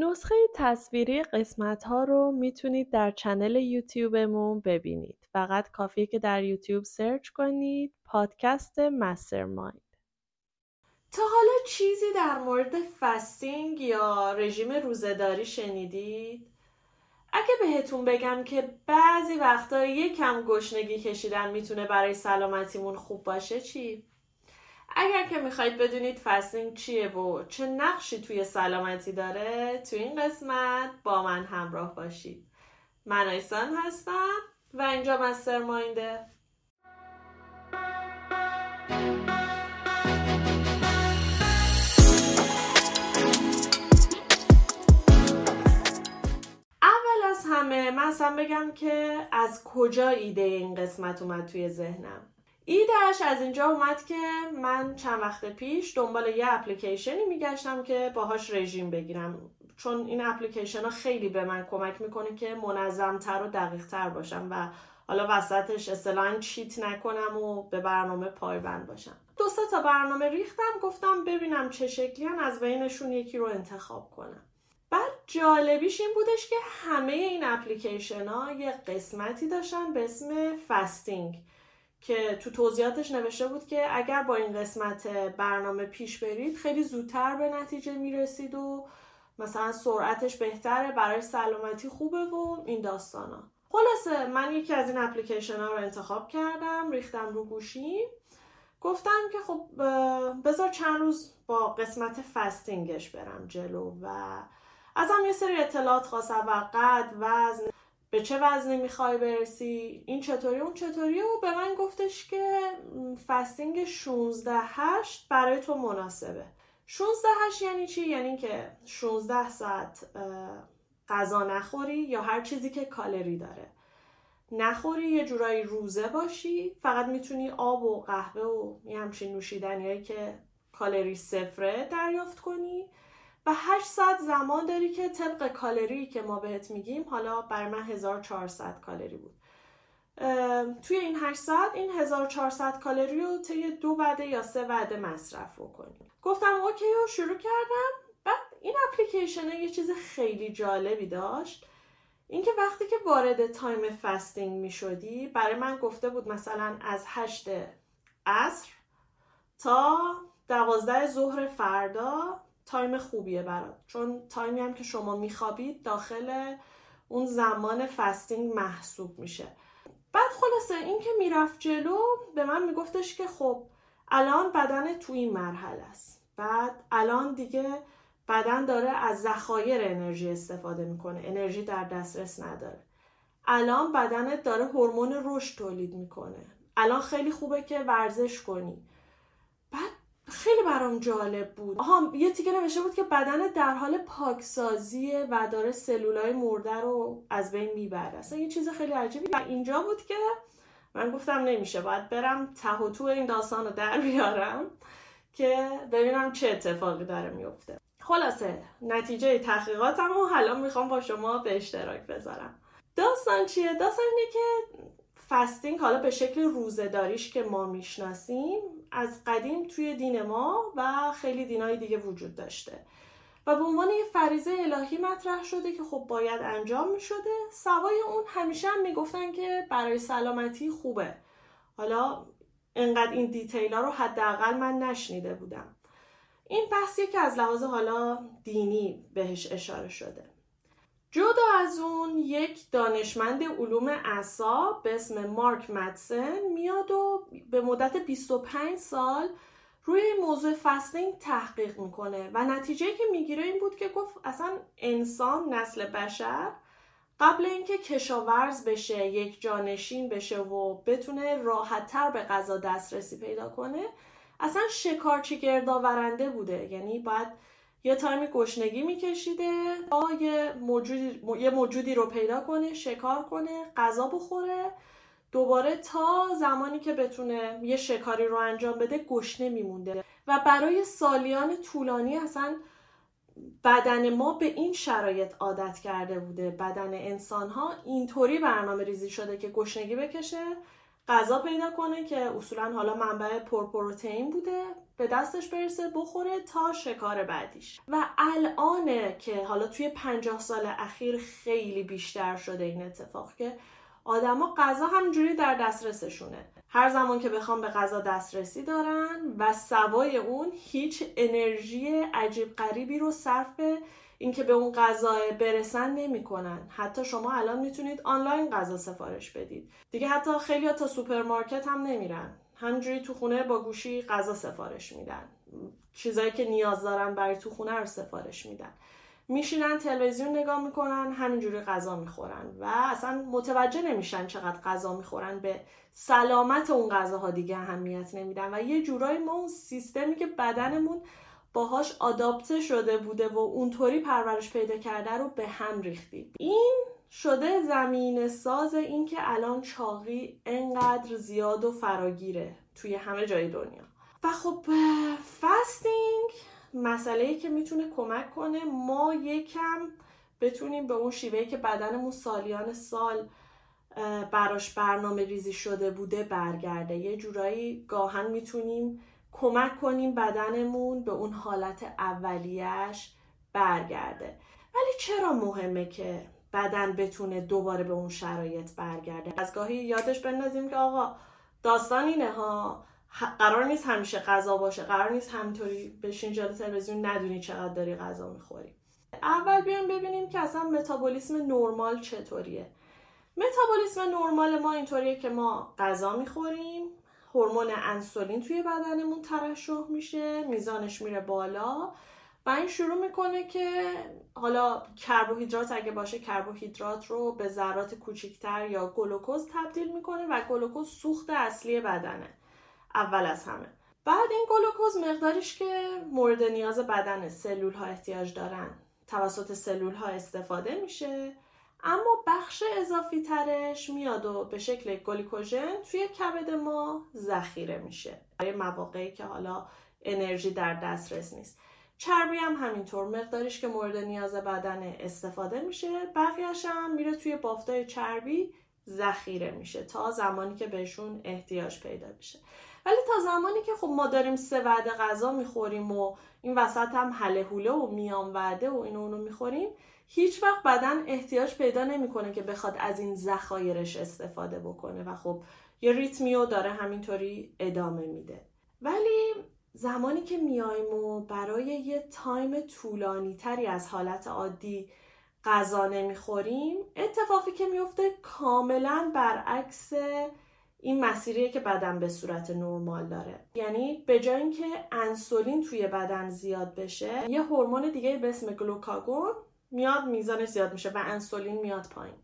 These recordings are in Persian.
نسخه تصویری قسمت ها رو می‌تونید در channel یوتیوبمون ببینید. فقط کافیه که در یوتیوب سرچ کنید پادکست مسترمایند. تا حالا چیزی در مورد fasting یا رژیم روزهداری شنیدید؟ اگه بهتون بگم که بعضی وقتا یکم گشنگی کشیدن می‌تونه برای سلامتیمون خوب باشه چی؟ اگر که می‌خواید بدونید fasting چیه و چه نقشی توی سلامتی داره تو این قسمت با من همراه باشید. من ایسان هستم و اینجا مستر ماینده اول از همه من بگم که از کجا ایده این قسمت اومد توی ذهنم. ایدهش از اینجا اومد که من چند وقت پیش دنبال یه اپلیکیشنی میگشتم که باهاش رژیم بگیرم. چون این اپلیکیشن ها خیلی به من کمک می‌کنه که منظمتر و دقیق تر باشم و حالا وسطش اصطلاحا چیت نکنم و به برنامه پایبند باشم. دو سه تا برنامه ریختم گفتم ببینم چه شکلی از بینشون یکی رو انتخاب کنم. بعد جالبیش این بودش که همه این اپلیکیشن ها یه قسمتی داشتن به اسم فستینگ. که تو توضیحاتش نوشته بود که اگر با این قسمت برنامه پیش برید خیلی زودتر به نتیجه می‌رسید و مثلا سرعتش بهتره برای سلامتی خوبه و این ها خلاصه من یکی از این اپلیکیشن ها رو انتخاب کردم ریختم رو گوشی. گفتم که خب بذار چند روز با قسمت فستینگش برم جلو و ازم یه سری اطلاعات خواستم و قد وزن به چه وزنی می‌خوای برسی؟ این چطوری اون چطوری؟ و به من گفتش که fasting 16 8 برای تو مناسبه. 16 8 یعنی چی؟ یعنی که 16 ساعت غذا نخوری یا هر چیزی که کالری داره. نخوری یه جورایی روزه باشی فقط می‌تونی آب و قهوه و یه همچین نوشیدنیایی که کالری صفره دریافت کنی. و 8 ساعت زمان داری که طبق کالری که ما بهت میگیم حالا بر من 1400 کالری بود. توی این 8 ساعت این 1400 کالری رو طی دو وعده یا سه وعده مصرف کنیم گفتم اوکی و شروع کردم. بعد این اپلیکیشن یه چیز خیلی جالبی داشت. اینکه وقتی که وارد time fasting می شدی برای من گفته بود مثلا از 8 عصر تا دوازده ظهر فردا time خوبیه برات. چون time ی هم که شما میخوابید داخل اون زمان فستینگ محسوب میشه. بعد خلاصه این که می‌رفت جلو به من میگفتش که خب الان بدن تو این مرحله است. بعد الان دیگه بدن داره از ذخایر انرژی استفاده می‌کنه. انرژی در دسترس نداره. الان بدنت داره هورمون رشد تولید می‌کنه. الان خیلی خوبه که ورزش کنی. خیلی برام جالب بود. آها یه تیکه نوشته بود که بدن در حال پاکسازیه و داره سلولای مرده رو از بین می‌بره. اصلا یه چیز خیلی عجیبی. و اینجا بود که من گفتم نمیشه باید برم ته تو این داستان رو در بیارم که ببینم چه اتفاقی داره میفته خلاصه نتیجه تحقیقاتم و حالا می‌خوام با شما به اشتراک بذارم. داستان چیه؟ داستان اینه که فستینگ حالا به شکل روزهداریش که ما می‌شناسیم از قدیم توی دین ما و خیلی دینای دیگه وجود داشته. و به عنوان یه فریزه الهی مطرح شده که خب باید انجام می شده سوای اون همیشه هم می‌گفتن که برای سلامتی خوبه. حالا انقدر این دیتیل رو حداقل من نشنیده بودم. این بحثیه که از لحاظ حالا دینی بهش اشاره شده. جدا از اون یک دانشمند علوم اعصاب به اسم مارک مدسن میاد و به مدت 25 سال روی موضوع فستینگ تحقیق می‌کنه. و نتیجه که می‌گیره این بود که گفت اصلا انسان نسل بشر قبل اینکه کشاورز بشه یک جانشین بشه و بتونه راحتتر به غذا دسترسی پیدا کنه اصلا شکارچی گردآورنده بوده. یعنی باید یه تایمی گشنگی میکشیده تا یه موجودی, یه موجودی رو پیدا کنه شکار کنه غذا بخوره. دوباره تا زمانی که بتونه یه شکاری رو انجام بده گشنه میمونده. و برای سالیان طولانی اصلا بدن ما به این شرایط عادت کرده بوده. بدن انسان ها اینطوری برنامه ریزی شده که گشنگی بکشه غذا پیدا کنه که اصولا حالا منبع پرپروتئین بوده. به دستش برسه بخوره تا شکار بعدیش. و الانه که حالا توی پنجاه سال اخیر خیلی بیشتر شده این اتفاق که آدما غذا همجوری در دسترسشونه. هر زمان که بخوام به غذا دسترسی دارن و سوای اون هیچ انرژی عجیب غریبی رو صرف اینکه به اون غذا برسن نمی‌کنن. حتی شما الان می‌تونید آنلاین غذا سفارش بدید. دیگه حتی خیلی تا سوپرمارکت هم نمیرن. همجوری تو خونه با گوشی غذا سفارش میدن. چیزایی که نیاز دارن برای تو خونه رو سفارش میدن. میشینن تلویزیون نگاه می‌کنن همینجوری غذا می‌خورن و اصلا متوجه نمیشن چقدر غذا می‌خورن. به سلامت اون غذاها دیگه اهمیت نمیدن و یه جورایی ما اون سیستمی که بدنمون باهاش آداپته شده بوده و اونطوری پرورش پیدا کرده رو به هم ریختیم. این شده زمین ساز این که الان چاقی انقدر زیاد و فراگیره توی همه جای دنیا. و خب فستینگ مسئله که می‌تونه کمک کنه ما یکم بتونیم به اون شیوهی که بدنمون سالیان سال براش برنامه ریزی شده بوده برگرده. یه جورایی گاهن می‌تونیم کمک کنیم بدنمون به اون حالت اولیش برگرده. ولی چرا مهمه که بدن بتونه دوباره به اون شرایط برگرده. از گاهی یادش بندازیم که آقا داستان اینه ها. قرار نیست همیشه غذا باشه قرار نیست همینطوری بشین جلو تلویزیون ندونی چقدر داری غذا می‌خوری. اول بیایم ببینیم که اصلا متابولیسم نرمال چطوریه. متابولیسم نرمال ما اینطوریه که ما غذا می‌خوریم هورمون انسولین توی بدنمون ترشح میشه میزانش میره بالا. این شروع می‌کنه که حالا کربوهیدرات اگه باشه کربوهیدرات رو به ذرات کوچیکتر یا گلوکوز تبدیل می‌کنه و گلوکوز سوخت اصلی بدنه. اول از همه. بعد این گلوکوز مقداریش که مورد نیاز بدن سلول ها احتیاج دارن. توسط سلول ها استفاده میشه اما بخش اضافی ترش میاد و به شکل گلیکوژن توی کبد ما ذخیره میشه. برای مواقعی که حالا انرژی در دسترس نیست. چربی هم همینطور مقدارش که مورد نیاز بدن استفاده میشه بقیهش هم میره توی بافتای چربی ذخیره میشه تا زمانی که بهشون احتیاج پیدا بشه. ولی تا زمانی که خب ما داریم سه وعده غذا می‌خوریم و این وسط هم حله حوله و میان وعده و اینو اونو می‌خوریم هیچ وقت بدن احتیاج پیدا نمی‌کنه که بخواد از این ذخایرش استفاده بکنه و خب یه ریتمیو داره همینطوری ادامه میده. ولی زمانی که میایم و برای یه time طولانی تری از حالت عادی غذا نمی‌خوریم اتفاقی که میفته کاملا برعکس این مسیریه که بدن به صورت نرمال داره. یعنی به جای اینکه انسولین توی بدن زیاد بشه یه هورمون دیگه به اسم گلوکاگون میاد میزانش زیاد میشه و انسولین میاد پایین.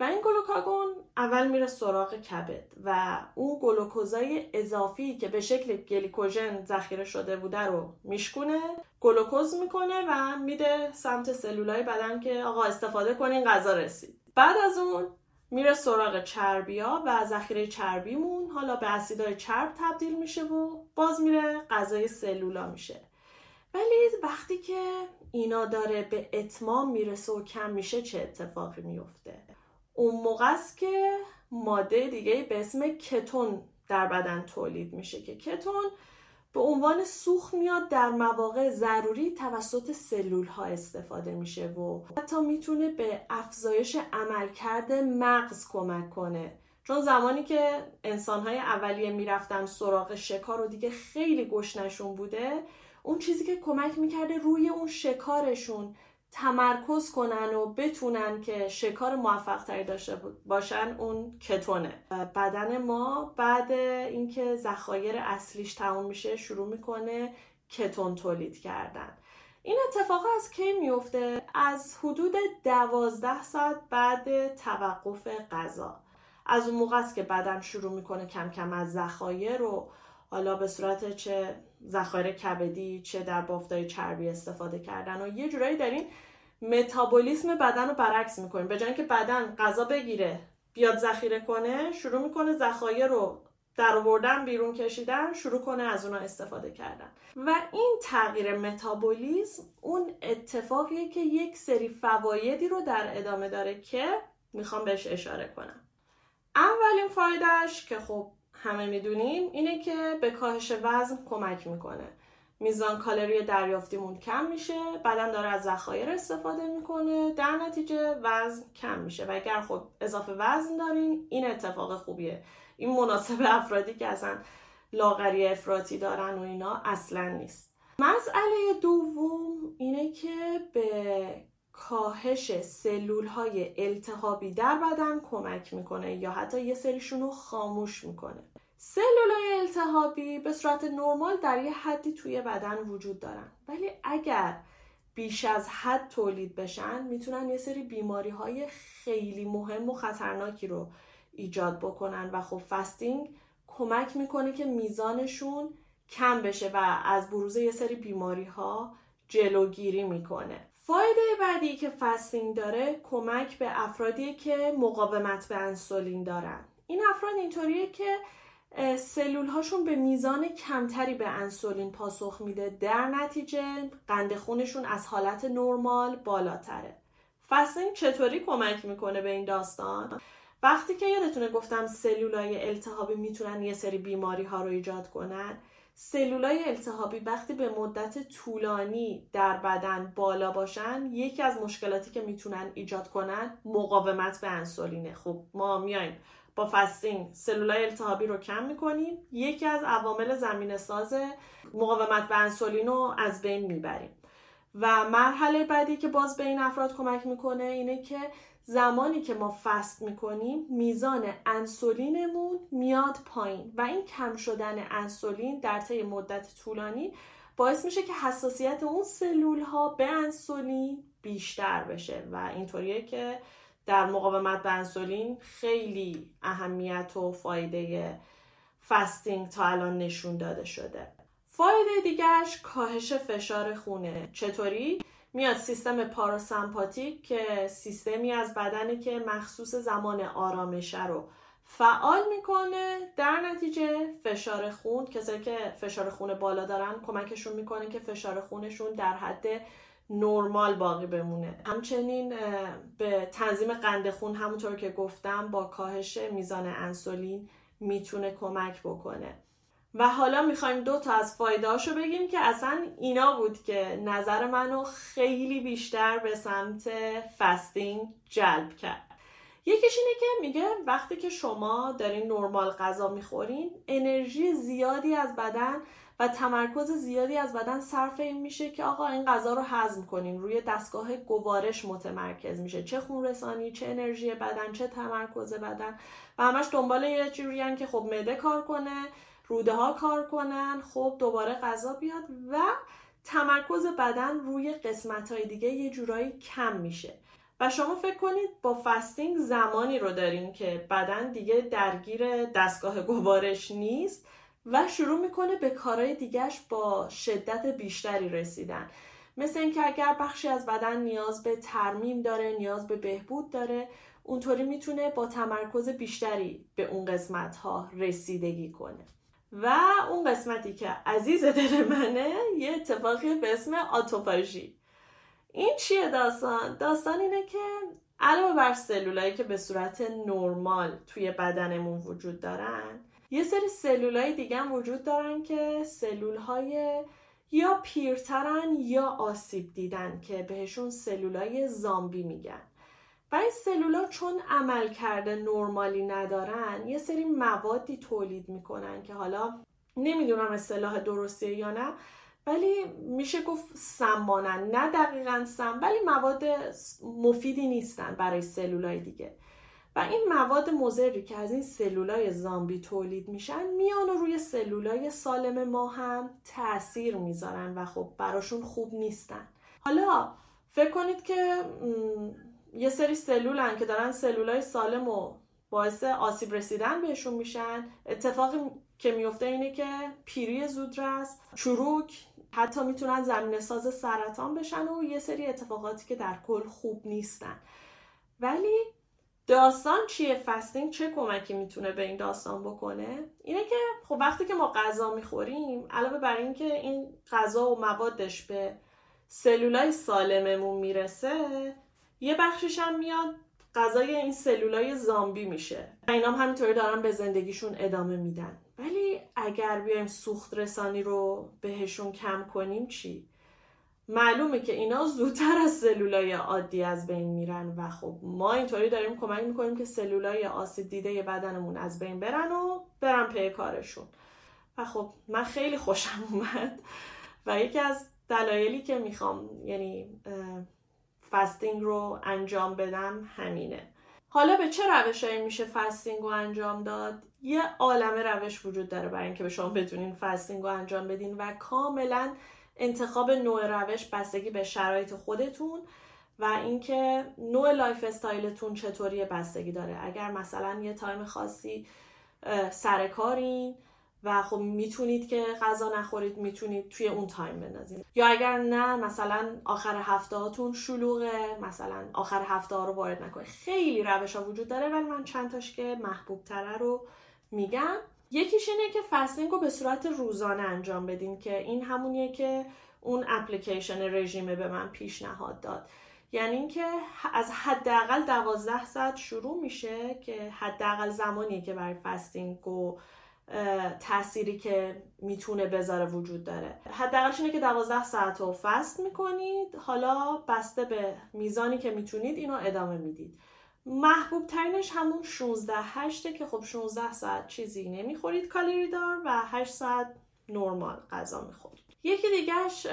و این گلوکاگون اول میره سراغ کبد و اون گلوکوزای اضافی که به شکل گلیکوژن ذخیره شده بوده رو میشکونه گلوکوز می‌کنه و میده سمت سلولای بدن که آقا استفاده کنین غذا رسید. بعد از اون میره سراغ چربیا و ذخیره چربیمون حالا به اسیدهای چرب تبدیل میشه و باز میره غذای سلولا میشه. ولی وقتی که اینا داره به اتمام می‌رسه و کم میشه چه اتفاقی میفته؟ اون موقع است که ماده دیگه به اسم کتون در بدن تولید میشه که کتون به عنوان سوخت میاد در مواقع ضروری توسط سلول ها استفاده میشه و حتی می‌تونه به افزایش عملکرد مغز کمک کنه. چون زمانی که انسان های اولیه می‌رفتن سراغ شکار و دیگه خیلی گشنشون بوده اون چیزی که کمک می‌کرده روی اون شکارشون تمرکز کنن و بتونن که شکار موفق تری داشته باشن اون کتونه. بدن ما بعد اینکه ذخایر اصلیش تموم میشه شروع می‌کنه کتون تولید کردن. این اتفاق از کی میفته از حدود دوازده ساعت بعد توقف غذا. از اون موقع است که بدن شروع می‌کنه کم کم از ذخایر رو حالا به صورت چه ذخایر کبدی چه در بافتای چربی استفاده کردن و یه جورایی دارین متابولیسم بدن رو برعکس می‌کنیم. به جای که بدن غذا بگیره بیاد ذخیره کنه شروع می‌کنه ذخایر رو در آوردن بیرون کشیدن شروع کنه از اونا استفاده کردن. و این تغییر متابولیسم اون اتفاقیه که یک سری فوایدی رو در ادامه داره که می‌خوام بهش اشاره کنم. اولین فایدهش که خب همه می‌دونیم اینه که به کاهش وزن کمک می‌کنه. میزان کالری دریافتیمون کم میشه بدن داره از ذخایر استفاده می‌کنه در نتیجه وزن کم میشه. و اگر خب اضافه وزن دارین این اتفاق خوبیه. این مناسب افرادی که اصلا لاغری افراطی دارن و اینا اصلا نیست. مسئله دوم اینه که به کاهش سلول های التهابی در بدن کمک می‌کنه یا حتی یه سریشون رو خاموش می‌کنه. سلول های التهابی به صورت نرمال در یه حدی توی بدن وجود دارن. ولی اگر بیش از حد تولید بشن می‌تونن یه سری بیماری های خیلی مهم و خطرناکی رو ایجاد بکنن و خب فستینگ کمک می‌کنه که میزانشون کم بشه و از بروز یه سری بیماری ها جلوگیری می‌کنه. فایده بعدی که fasting داره کمک به افرادی که مقاومت به انسولین دارن. این افراد اینطوریه که سلول هاشون به میزان کمتری به انسولین پاسخ میده. در نتیجه قند خونشون از حالت نرمال بالاتره. fasting چطوری کمک می‌کنه به این داستان؟ وقتی که یادتونه گفتم سلولای التهابی می‌تونن یه سری بیماری ها رو ایجاد کنن سلولای التهابی وقتی به مدت طولانی در بدن بالا باشن یکی از مشکلاتی که می‌تونن ایجاد کنن مقاومت به انسولینه. خب ما میایم با فستینگ سلولای التهابی رو کم می‌کنیم یکی از عوامل زمین ساز مقاومت به انسولین رو از بین می‌بریم. و مرحله بعدی که باز به این افراد کمک می‌کنه اینه که زمانی که ما فست می‌کنیم میزان انسولینمون میاد پایین و این کم شدن انسولین در طی مدت طولانی باعث میشه که حساسیت اون سلول ها به انسولین بیشتر بشه و اینطوریه که در مقاومت به انسولین خیلی اهمیت و فایده فستینگ تا الان نشون داده شده. فایده دیگرش کاهش فشار خونه. چطوری؟ میاد سیستم پاراسمپاتیک که سیستمی از بدنی که مخصوص زمان آرامشه رو فعال می‌کنه. در نتیجه فشار خون کسایی که فشار خون بالا دارن کمکشون می‌کنه که فشار خونشون در حد نرمال باقی بمونه. همچنین به تنظیم قند خون همونطور که گفتم با کاهش میزان انسولین می‌تونه کمک بکنه. و حالا می‌خوایم دو تا از فایدهاشو بگیم که اصلا اینا بود که نظر منو خیلی بیشتر به سمت فستینگ جلب کرد. یکیش اینه که میگه وقتی که شما دارین نرمال غذا می‌خورین انرژی زیادی از بدن و تمرکز زیادی از بدن صرف این میشه که آقا این غذا رو هضم کنین. روی دستگاه گوارش متمرکز میشه. چه خون رسانی چه انرژی بدن چه تمرکز بدن. و همش دنبال یه جوری که خب معده کار کنه. روده ها کار کنن خب دوباره غذا بیاد و تمرکز بدن روی قسمت های دیگه یه جورایی کم میشه. و شما فکر کنید با فستینگ زمانی رو دارین که بدن دیگه درگیر دستگاه گوارش نیست و شروع می‌کنه به کارهای دیگهش با شدت بیشتری رسیدن. مثل اینکه اگر بخشی از بدن نیاز به ترمیم داره نیاز به بهبود داره اونطوری می‌تونه با تمرکز بیشتری به اون قسمت ها رسیدگی کنه. و اون قسمتی که عزیز دل منه یه اتفاقی به اسم آتوفاژی این چیه داستان؟ داستان اینه که علاوه بر سلولایی که به صورت نرمال توی بدنمون وجود دارن یه سری سلولای دیگه هم وجود دارن که سلولهای یا پیرترن یا آسیب دیدن که بهشون سلولای زامبی میگن و این سلولا چون عمل کرده نرمالی ندارن یه سری موادی تولید می‌کنن که حالا نمی‌دونم اصطلاح درستیه یا نه ولی میشه گفت سمانن. نه دقیقا سم ولی مواد مفیدی نیستن برای سلولای دیگه. و این مواد مضری که از این سلولای زامبی تولید میشن میان و روی سلولای سالم ما هم تاثیر می‌ذارن و خب براشون خوب نیستن. حالا فکر کنید که یه سری سلولن که دارن سلولای سالم و باعث آسیب رسیدن بهشون میشن. اتفاقی که میفته اینه که پیری زودرس چروک حتی می‌تونن زمین ساز سرطان بشن و یه سری اتفاقاتی که در کل خوب نیستن. ولی داستان چیه؟ فستینگ چه کمکی می‌تونه به این داستان بکنه؟ اینه که خب وقتی که ما غذا می‌خوریم علاوه بر اینکه این غذا و موادش به سلولای سالممون می‌رسه یه بخشش هم میاد غذای این سلولای زامبی میشه. و اینا هم همینطوری دارن به زندگیشون ادامه میدن. ولی اگر بیایم سوخت رسانی رو بهشون کم کنیم چی؟ معلومه که اینا زودتر از سلولای عادی از بین میرن و خب ما اینطوری داریم کمک می‌کنیم که سلولای آسیب دیده بدنمون از بین برن و برن پی کارشون. و خب من خیلی خوشم اومد. و یکی از دلایلی که می‌خوام یعنی fasting رو انجام بدم همینه. حالا به چه روشهایی میشه fasting رو انجام داد؟ یه عالمه روش وجود داره برای اینکه به شما بتونین fasting رو انجام بدین و کاملا انتخاب نوع روش بستگی به شرایط خودتون و اینکه نوع lifestyle تون چطوری بستگی داره. اگر مثلا یه time خاصی سرکارین و خب می‌تونید که غذا نخورید می‌تونید توی اون time بندازید. یا اگر نه مثلا آخر هفته هاتون شلوغه مثلا آخر هفته ها رو وارد نکنید. خیلی روش ها وجود داره ولی من چند تاش که محبوب تره رو میگم. یکیش اینه که فستینگ رو به صورت روزانه انجام بدین که این همونیه که اون اپلیکیشن رژیمه به من پیشنهاد داد. یعنی اینکه از حداقل دوازده ساعت شروع میشه که حداقل زمانیه که برای فستینگ و تأثیری که می‌تونه بذاره وجود داره. حداقلش اینه که دوازده ساعت رو فست می‌کنید. حالا بسته به میزانی که می‌تونید اینو ادامه می‌دید. محبوب ترینش همون 16 هشته که خب 16 ساعت چیزی نمی‌خورید کالری دار و 8 ساعت نرمال غذا می‌خورید. یکی دیگهش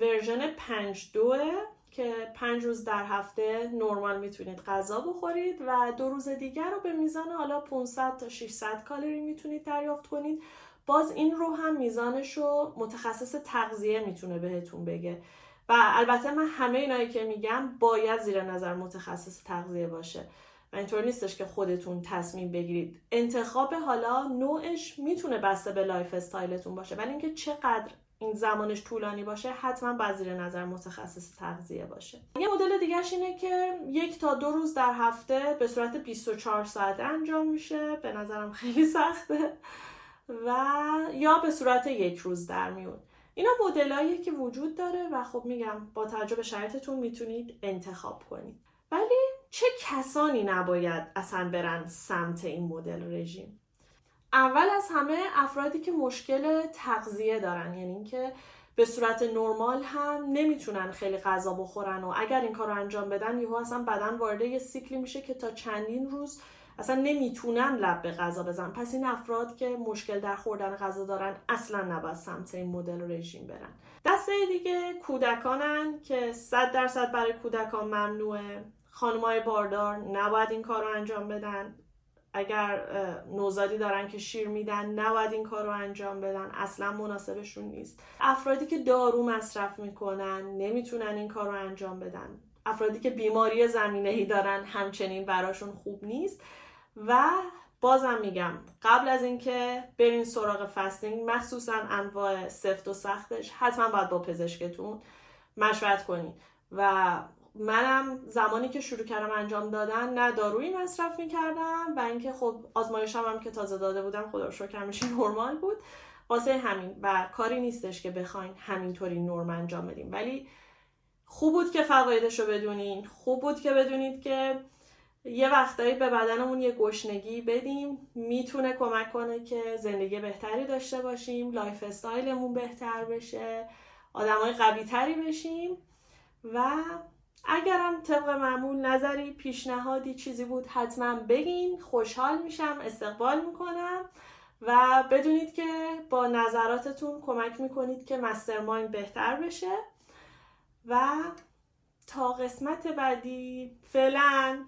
version 5 دوه. که پنج روز در هفته نرمال می‌تونید غذا بخورید و دو روز دیگر رو به میزان حالا 500 تا 600 کالری می‌تونید دریافت کنید. باز این رو هم میزانش رو متخصص تغذیه می‌تونه بهتون بگه. و البته من همه اینایی که میگم باید زیر نظر متخصص تغذیه باشه. و اینطور نیستش که خودتون تصمیم بگیرید. انتخاب حالا نوعش می‌تونه بسته به lifestyle تون باشه. ولی اینکه چقدر این زمانش طولانی باشه حتما زیر نظر متخصص تغذیه باشه. یه مدل دیگهش اینه که یک تا دو روز در هفته به صورت 24 ساعته انجام میشه. به نظرم خیلی سخته. و یا به صورت یک روز در میون. اینا مدلاییه که وجود داره و خب میگم با توجه به شرایطتون می‌تونید انتخاب کنید. ولی چه کسانی نباید اصلا برن سمت این مدل رژیم؟ اول از همه افرادی که مشکل تغذیه دارن یعنی اینکه به صورت نرمال هم نمی‌تونن خیلی غذا بخورن و اگر این کار رو انجام بدن یهو اصلا بدن وارد یه سیکلی میشه که تا چندین روز اصلا نمی‌تونن لب به غذا بزن پس این افراد که مشکل در خوردن غذا دارن اصلا نباید سمت این مدل رژیم برن. دسته دیگه کودکانن که صد درصد برای کودکان ممنوعه. خانمای باردار نباید این کار رو انجام بدن. اگر نوزادی دارن که شیر میدن نباید این کار رو انجام بدن. اصلا مناسبشون نیست. افرادی که دارو مصرف می‌کنن نمی‌تونن این کار رو انجام بدن. افرادی که بیماری زمینه ای دارن همچنین براشون خوب نیست. و بازم میگم قبل از اینکه برین سراغ فستینگ مخصوصا انواع سفت و سختش حتما باید با پزشکتون مشورت کنید. و منم زمانی که شروع کردم انجام دادن نه دارویی مصرف می‌کردم و اینکه خب آزمایشم هم که تازه داده بودم خدا رو شکر همیشه نرمال بود. واسه همین و کاری نیستش که بخواین همینطوری نرم انجام بدیم ولی خوب بود که فوایدش رو بدونین. خوب بود که بدونید که یه وقتایی به بدنمون یه گشنگی بدیم. می‌تونه کمک کنه که زندگی بهتری داشته باشیم lifestyle مون بهتر بشه آدمای قوی تری بشیم و اگرم طبق معمول نظری پیشنهادی چیزی بود حتما بگین. خوشحال میشم استقبال می‌کنم. و بدونید که با نظراتتون کمک می‌کنید که مسترمایند بهتر بشه. و تا قسمت بعدی فعلا